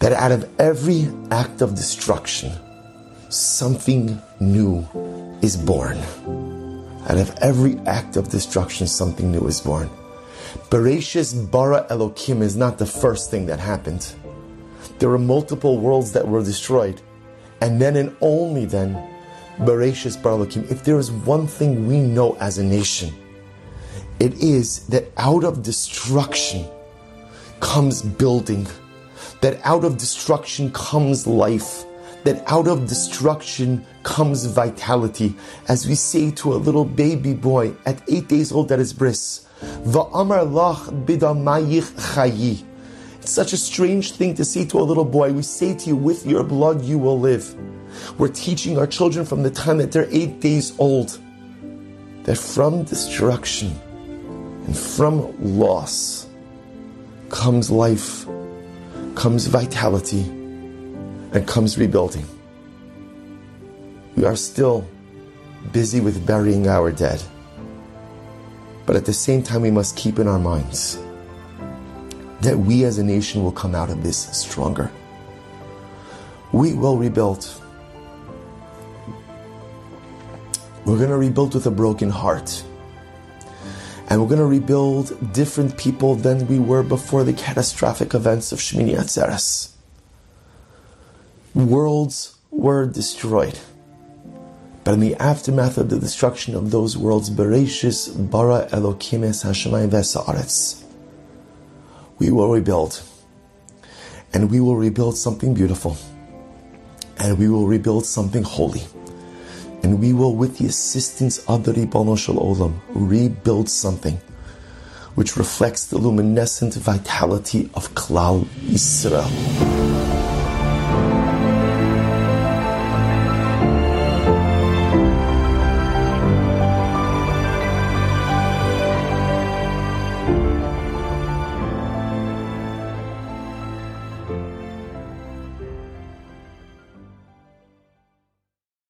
that out of every act of destruction, something new is born. Out of every act of destruction, something new is born. Bereshis bara Elokim is not the first thing that happened. There were multiple worlds that were destroyed. And then and only then, Bereshis bara Elokim. If there is one thing we know as a nation, it is that out of destruction comes building, that out of destruction comes life, that out of destruction comes vitality. As we say to a little baby boy at eight days old at his bris. It's such a strange thing to say to a little boy. We say to you, with your blood you will live. We're teaching our children from the time that they're eight days old that from destruction and from loss comes life, comes vitality, and comes rebuilding. We are still busy with burying our dead. But at the same time, we must keep in our minds that we as a nation will come out of this stronger. We will rebuild. We're going to rebuild with a broken heart. And we're going to rebuild different people than we were before the catastrophic events of Shmini Atzeres. Worlds were destroyed. But in the aftermath of the destruction of those worlds, Bereshis bara Elokim es Hashemayim we will rebuild. And we will rebuild something beautiful. And we will rebuild something holy. And we will, with the assistance of the Ribono Shel Olam, rebuild something which reflects the luminescent vitality of Klal Yisrael.